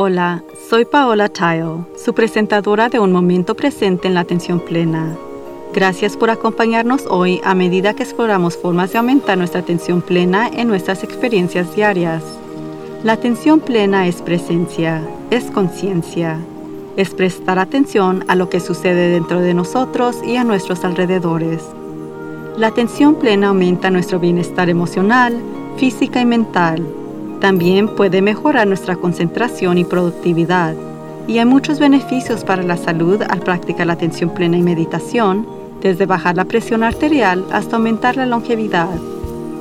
Hola, soy Paola Tile, su presentadora de Un Momento Presente en la Atención Plena. Gracias por acompañarnos hoy a medida que exploramos formas de aumentar nuestra atención plena en nuestras experiencias diarias. La atención plena es presencia, es conciencia, es prestar atención a lo que sucede dentro de nosotros y a nuestros alrededores. La atención plena aumenta nuestro bienestar emocional, física y mental también puede mejorar nuestra concentración y productividad. Y hay muchos beneficios para la salud al practicar la atención plena y meditación, desde bajar la presión arterial hasta aumentar la longevidad.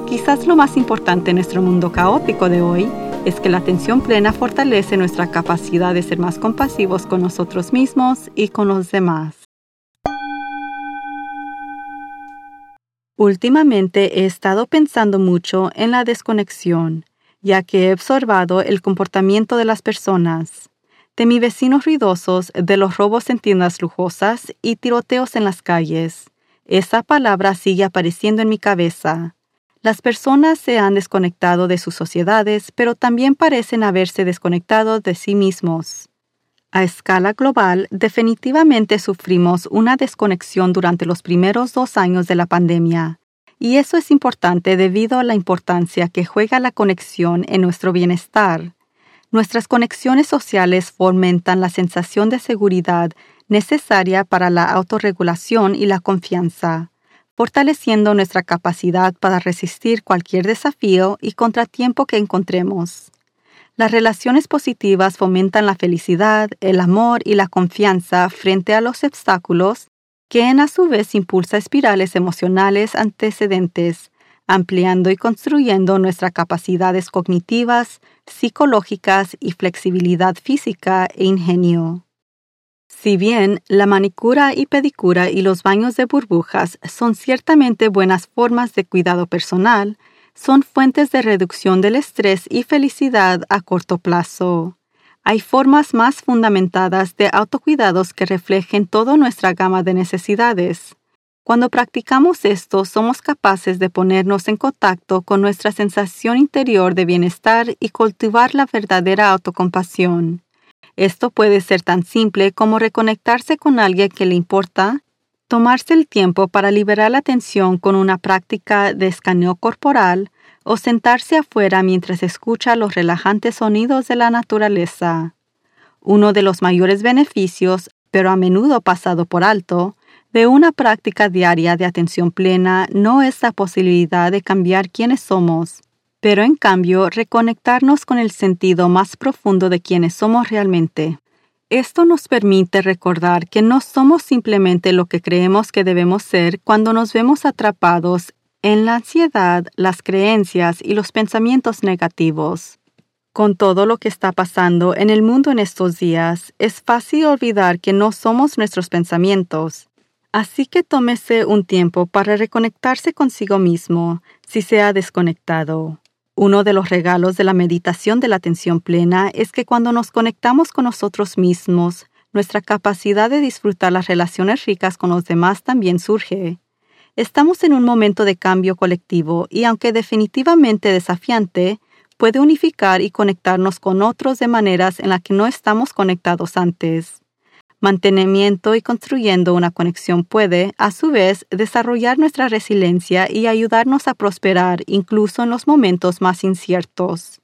Quizás lo más importante en nuestro mundo caótico de hoy es que la atención plena fortalece nuestra capacidad de ser más compasivos con nosotros mismos y con los demás. Últimamente he estado pensando mucho en la desconexión ya que he observado el comportamiento de las personas, de mis vecinos ruidosos, de los robos en tiendas lujosas y tiroteos en las calles. Esa palabra sigue apareciendo en mi cabeza. Las personas se han desconectado de sus sociedades, pero también parecen haberse desconectado de sí mismos. A escala global, definitivamente sufrimos una desconexión durante los primeros dos años de la pandemia, y eso es importante debido a la importancia que juega la conexión en nuestro bienestar. Nuestras conexiones sociales fomentan la sensación de seguridad necesaria para la autorregulación y la confianza, fortaleciendo nuestra capacidad para resistir cualquier desafío y contratiempo que encontremos. Las relaciones positivas fomentan la felicidad, el amor y la confianza frente a los obstáculos quien a su vez impulsa espirales emocionales antecedentes, ampliando y construyendo nuestras capacidades cognitivas, psicológicas y flexibilidad física e ingenio. Si bien la manicura y pedicura y los baños de burbujas son ciertamente buenas formas de cuidado personal, son fuentes de reducción del estrés y felicidad a corto plazo hay formas más fundamentadas de autocuidados que reflejen toda nuestra gama de necesidades. Cuando practicamos esto, somos capaces de ponernos en contacto con nuestra sensación interior de bienestar y cultivar la verdadera autocompasión. Esto puede ser tan simple como reconectarse con alguien que le importa, tomarse el tiempo para liberar la tensión con una práctica de escaneo corporal, o sentarse afuera mientras escucha los relajantes sonidos de la naturaleza. Uno de los mayores beneficios, pero a menudo pasado por alto, de una práctica diaria de atención plena no es la posibilidad de cambiar quiénes somos, pero en cambio reconectarnos con el sentido más profundo de quienes somos realmente. Esto nos permite recordar que no somos simplemente lo que creemos que debemos ser cuando nos vemos atrapados en la ansiedad, las creencias y los pensamientos negativos. Con todo lo que está pasando en el mundo en estos días, es fácil olvidar que no somos nuestros pensamientos. Así que tómese un tiempo para reconectarse consigo mismo si se ha desconectado. Uno de los regalos de la meditación de la atención plena es que cuando nos conectamos con nosotros mismos, nuestra capacidad de disfrutar las relaciones ricas con los demás también surge. Estamos en un momento de cambio colectivo y aunque definitivamente desafiante, puede unificar y conectarnos con otros de maneras en las que no estamos conectados antes. Mantenimiento y construyendo una conexión puede, a su vez, desarrollar nuestra resiliencia y ayudarnos a prosperar incluso en los momentos más inciertos.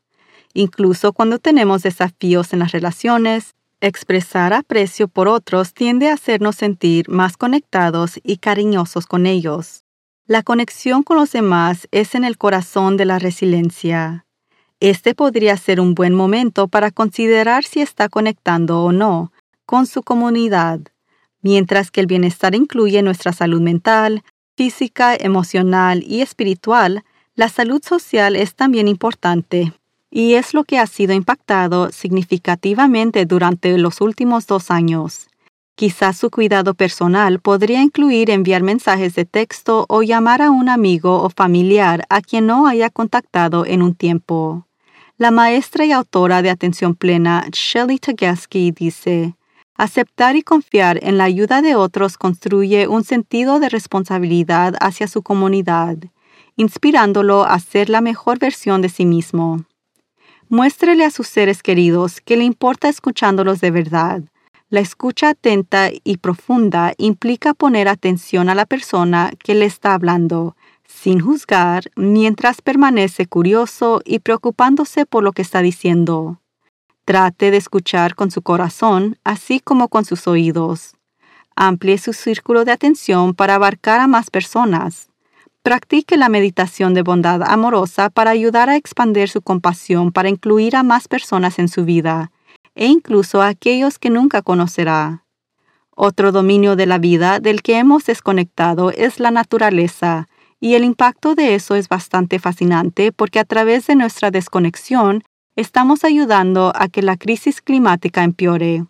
Incluso cuando tenemos desafíos en las relaciones, Expresar aprecio por otros tiende a hacernos sentir más conectados y cariñosos con ellos. La conexión con los demás es en el corazón de la resiliencia. Este podría ser un buen momento para considerar si está conectando o no con su comunidad, mientras que el bienestar incluye nuestra salud mental, física, emocional y espiritual, la salud social es también importante y es lo que ha sido impactado significativamente durante los últimos dos años. Quizás su cuidado personal podría incluir enviar mensajes de texto o llamar a un amigo o familiar a quien no haya contactado en un tiempo. La maestra y autora de Atención Plena, Shelley Tagaski, dice, Aceptar y confiar en la ayuda de otros construye un sentido de responsabilidad hacia su comunidad, inspirándolo a ser la mejor versión de sí mismo. Muéstrele a sus seres queridos que le importa escuchándolos de verdad. La escucha atenta y profunda implica poner atención a la persona que le está hablando, sin juzgar, mientras permanece curioso y preocupándose por lo que está diciendo. Trate de escuchar con su corazón, así como con sus oídos. Amplíe su círculo de atención para abarcar a más personas. Practique la meditación de bondad amorosa para ayudar a expandir su compasión para incluir a más personas en su vida e incluso a aquellos que nunca conocerá. Otro dominio de la vida del que hemos desconectado es la naturaleza, y el impacto de eso es bastante fascinante porque a través de nuestra desconexión estamos ayudando a que la crisis climática empeore.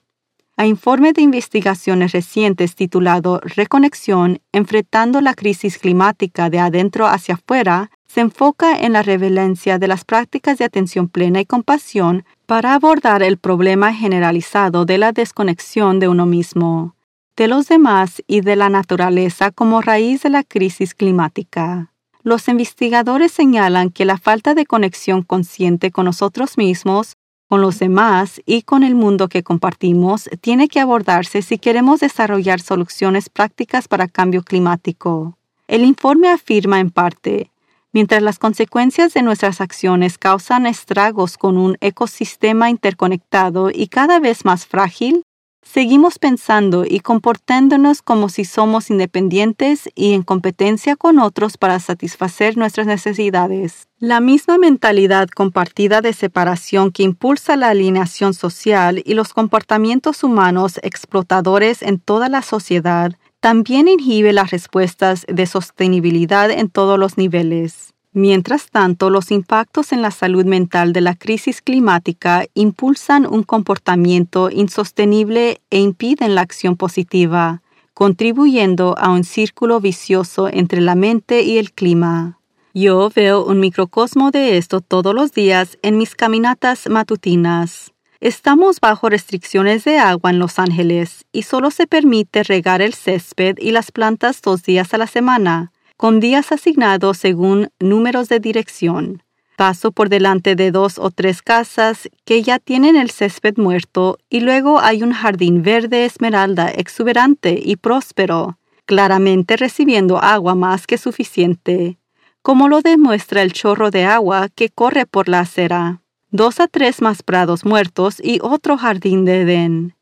A informe de investigaciones recientes titulado Reconexión, enfrentando la crisis climática de adentro hacia afuera, se enfoca en la revelancia de las prácticas de atención plena y compasión para abordar el problema generalizado de la desconexión de uno mismo, de los demás y de la naturaleza como raíz de la crisis climática. Los investigadores señalan que la falta de conexión consciente con nosotros mismos, con los demás y con el mundo que compartimos tiene que abordarse si queremos desarrollar soluciones prácticas para cambio climático. El informe afirma en parte, Mientras las consecuencias de nuestras acciones causan estragos con un ecosistema interconectado y cada vez más frágil, seguimos pensando y comportándonos como si somos independientes y en competencia con otros para satisfacer nuestras necesidades. La misma mentalidad compartida de separación que impulsa la alineación social y los comportamientos humanos explotadores en toda la sociedad también inhibe las respuestas de sostenibilidad en todos los niveles. Mientras tanto, los impactos en la salud mental de la crisis climática impulsan un comportamiento insostenible e impiden la acción positiva, contribuyendo a un círculo vicioso entre la mente y el clima. Yo veo un microcosmo de esto todos los días en mis caminatas matutinas. Estamos bajo restricciones de agua en Los Ángeles y solo se permite regar el césped y las plantas dos días a la semana, con días asignados según números de dirección. Paso por delante de dos o tres casas que ya tienen el césped muerto y luego hay un jardín verde esmeralda exuberante y próspero, claramente recibiendo agua más que suficiente, como lo demuestra el chorro de agua que corre por la acera dos a tres más prados muertos y otro jardín de Edén.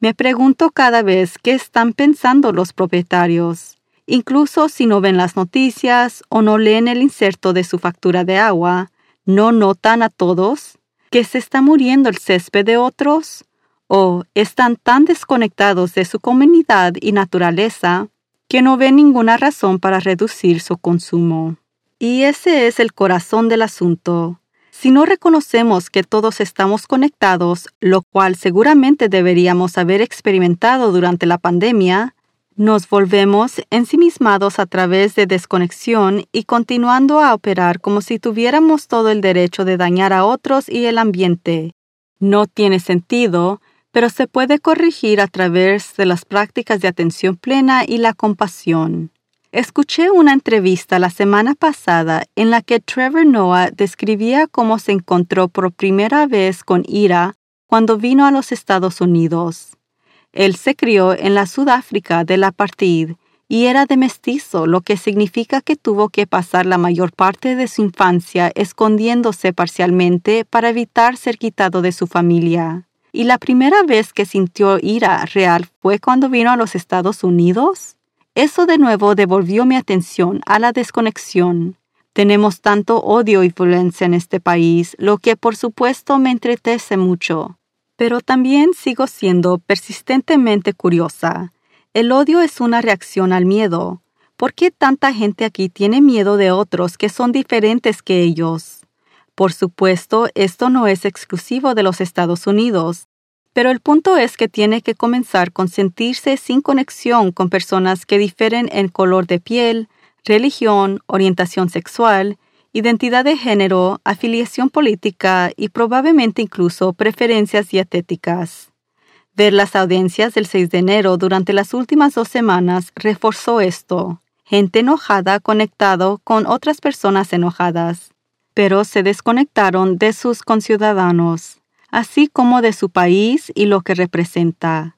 Me pregunto cada vez qué están pensando los propietarios. Incluso si no ven las noticias o no leen el inserto de su factura de agua, ¿no notan a todos que se está muriendo el césped de otros? ¿O están tan desconectados de su comunidad y naturaleza que no ven ninguna razón para reducir su consumo? Y ese es el corazón del asunto. Si no reconocemos que todos estamos conectados, lo cual seguramente deberíamos haber experimentado durante la pandemia, nos volvemos ensimismados a través de desconexión y continuando a operar como si tuviéramos todo el derecho de dañar a otros y el ambiente. No tiene sentido, pero se puede corregir a través de las prácticas de atención plena y la compasión. Escuché una entrevista la semana pasada en la que Trevor Noah describía cómo se encontró por primera vez con Ira cuando vino a los Estados Unidos. Él se crió en la Sudáfrica de la Partid y era de mestizo, lo que significa que tuvo que pasar la mayor parte de su infancia escondiéndose parcialmente para evitar ser quitado de su familia. ¿Y la primera vez que sintió ira real fue cuando vino a los Estados Unidos? Eso de nuevo devolvió mi atención a la desconexión. Tenemos tanto odio y violencia en este país, lo que por supuesto me entretece mucho. Pero también sigo siendo persistentemente curiosa. El odio es una reacción al miedo. ¿Por qué tanta gente aquí tiene miedo de otros que son diferentes que ellos? Por supuesto, esto no es exclusivo de los Estados Unidos. Pero el punto es que tiene que comenzar con sentirse sin conexión con personas que difieren en color de piel, religión, orientación sexual, identidad de género, afiliación política y probablemente incluso preferencias dietéticas. Ver las audiencias del 6 de enero durante las últimas dos semanas reforzó esto. Gente enojada conectado con otras personas enojadas. pero se desconectaron de sus conciudadanos, así como de su país y lo que representa.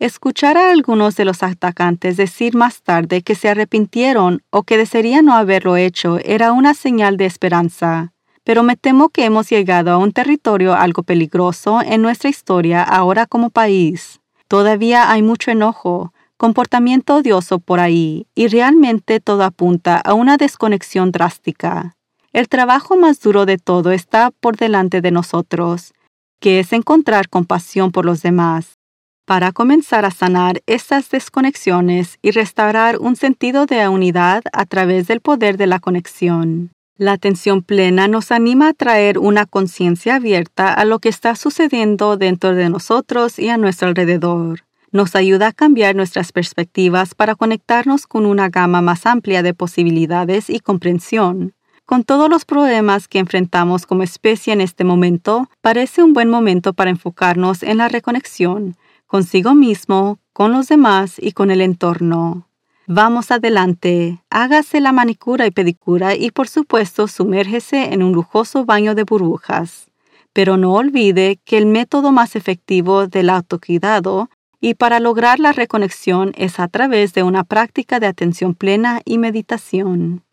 Escuchar a algunos de los atacantes decir más tarde que se arrepintieron o que desearían no haberlo hecho era una señal de esperanza, pero me temo que hemos llegado a un territorio algo peligroso en nuestra historia ahora como país. Todavía hay mucho enojo, comportamiento odioso por ahí, y realmente todo apunta a una desconexión drástica. El trabajo más duro de todo está por delante de nosotros, que es encontrar compasión por los demás, para comenzar a sanar estas desconexiones y restaurar un sentido de unidad a través del poder de la conexión. La atención plena nos anima a traer una conciencia abierta a lo que está sucediendo dentro de nosotros y a nuestro alrededor. Nos ayuda a cambiar nuestras perspectivas para conectarnos con una gama más amplia de posibilidades y comprensión. Con todos los problemas que enfrentamos como especie en este momento, parece un buen momento para enfocarnos en la reconexión, consigo mismo, con los demás y con el entorno. Vamos adelante, hágase la manicura y pedicura y por supuesto sumérgese en un lujoso baño de burbujas. Pero no olvide que el método más efectivo del autocuidado y para lograr la reconexión es a través de una práctica de atención plena y meditación.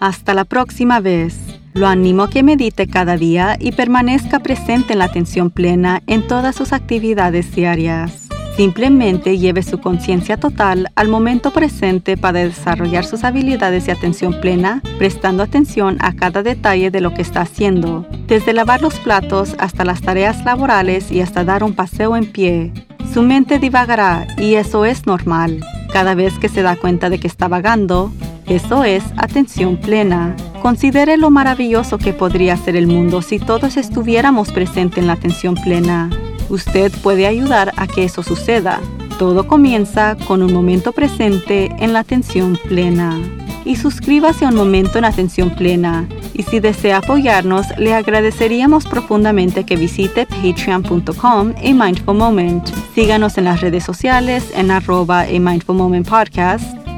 Hasta la próxima vez. Lo animo a que medite cada día y permanezca presente en la atención plena en todas sus actividades diarias. Simplemente lleve su conciencia total al momento presente para desarrollar sus habilidades de atención plena, prestando atención a cada detalle de lo que está haciendo, desde lavar los platos hasta las tareas laborales y hasta dar un paseo en pie. Su mente divagará y eso es normal. Cada vez que se da cuenta de que está vagando, eso es atención plena. Considere lo maravilloso que podría ser el mundo si todos estuviéramos presentes en la atención plena. Usted puede ayudar a que eso suceda. Todo comienza con un momento presente en la atención plena. Y suscríbase a un momento en atención plena. Y si desea apoyarnos, le agradeceríamos profundamente que visite patreon.com a mindful moment. Síganos en las redes sociales en arroba.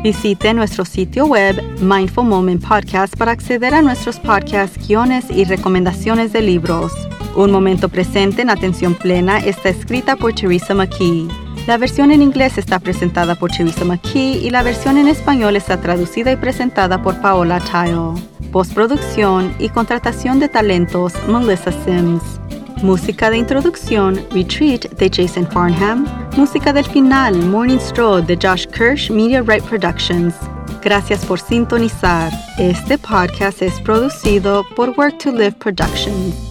Visite nuestro sitio web Mindful Moment Podcast para acceder a nuestros podcasts, guiones y recomendaciones de libros. Un momento presente en atención plena está escrita por Teresa McKee. La versión en inglés está presentada por Teresa McKee y la versión en español está traducida y presentada por Paola Tile. Postproducción y contratación de talentos Melissa Sims. Música de introducción Retreat de Jason Farnham. Música del final Morning Stroll de Josh Kirsch Media Right Productions. Gracias por sintonizar. Este podcast es producido por Work to Live Productions.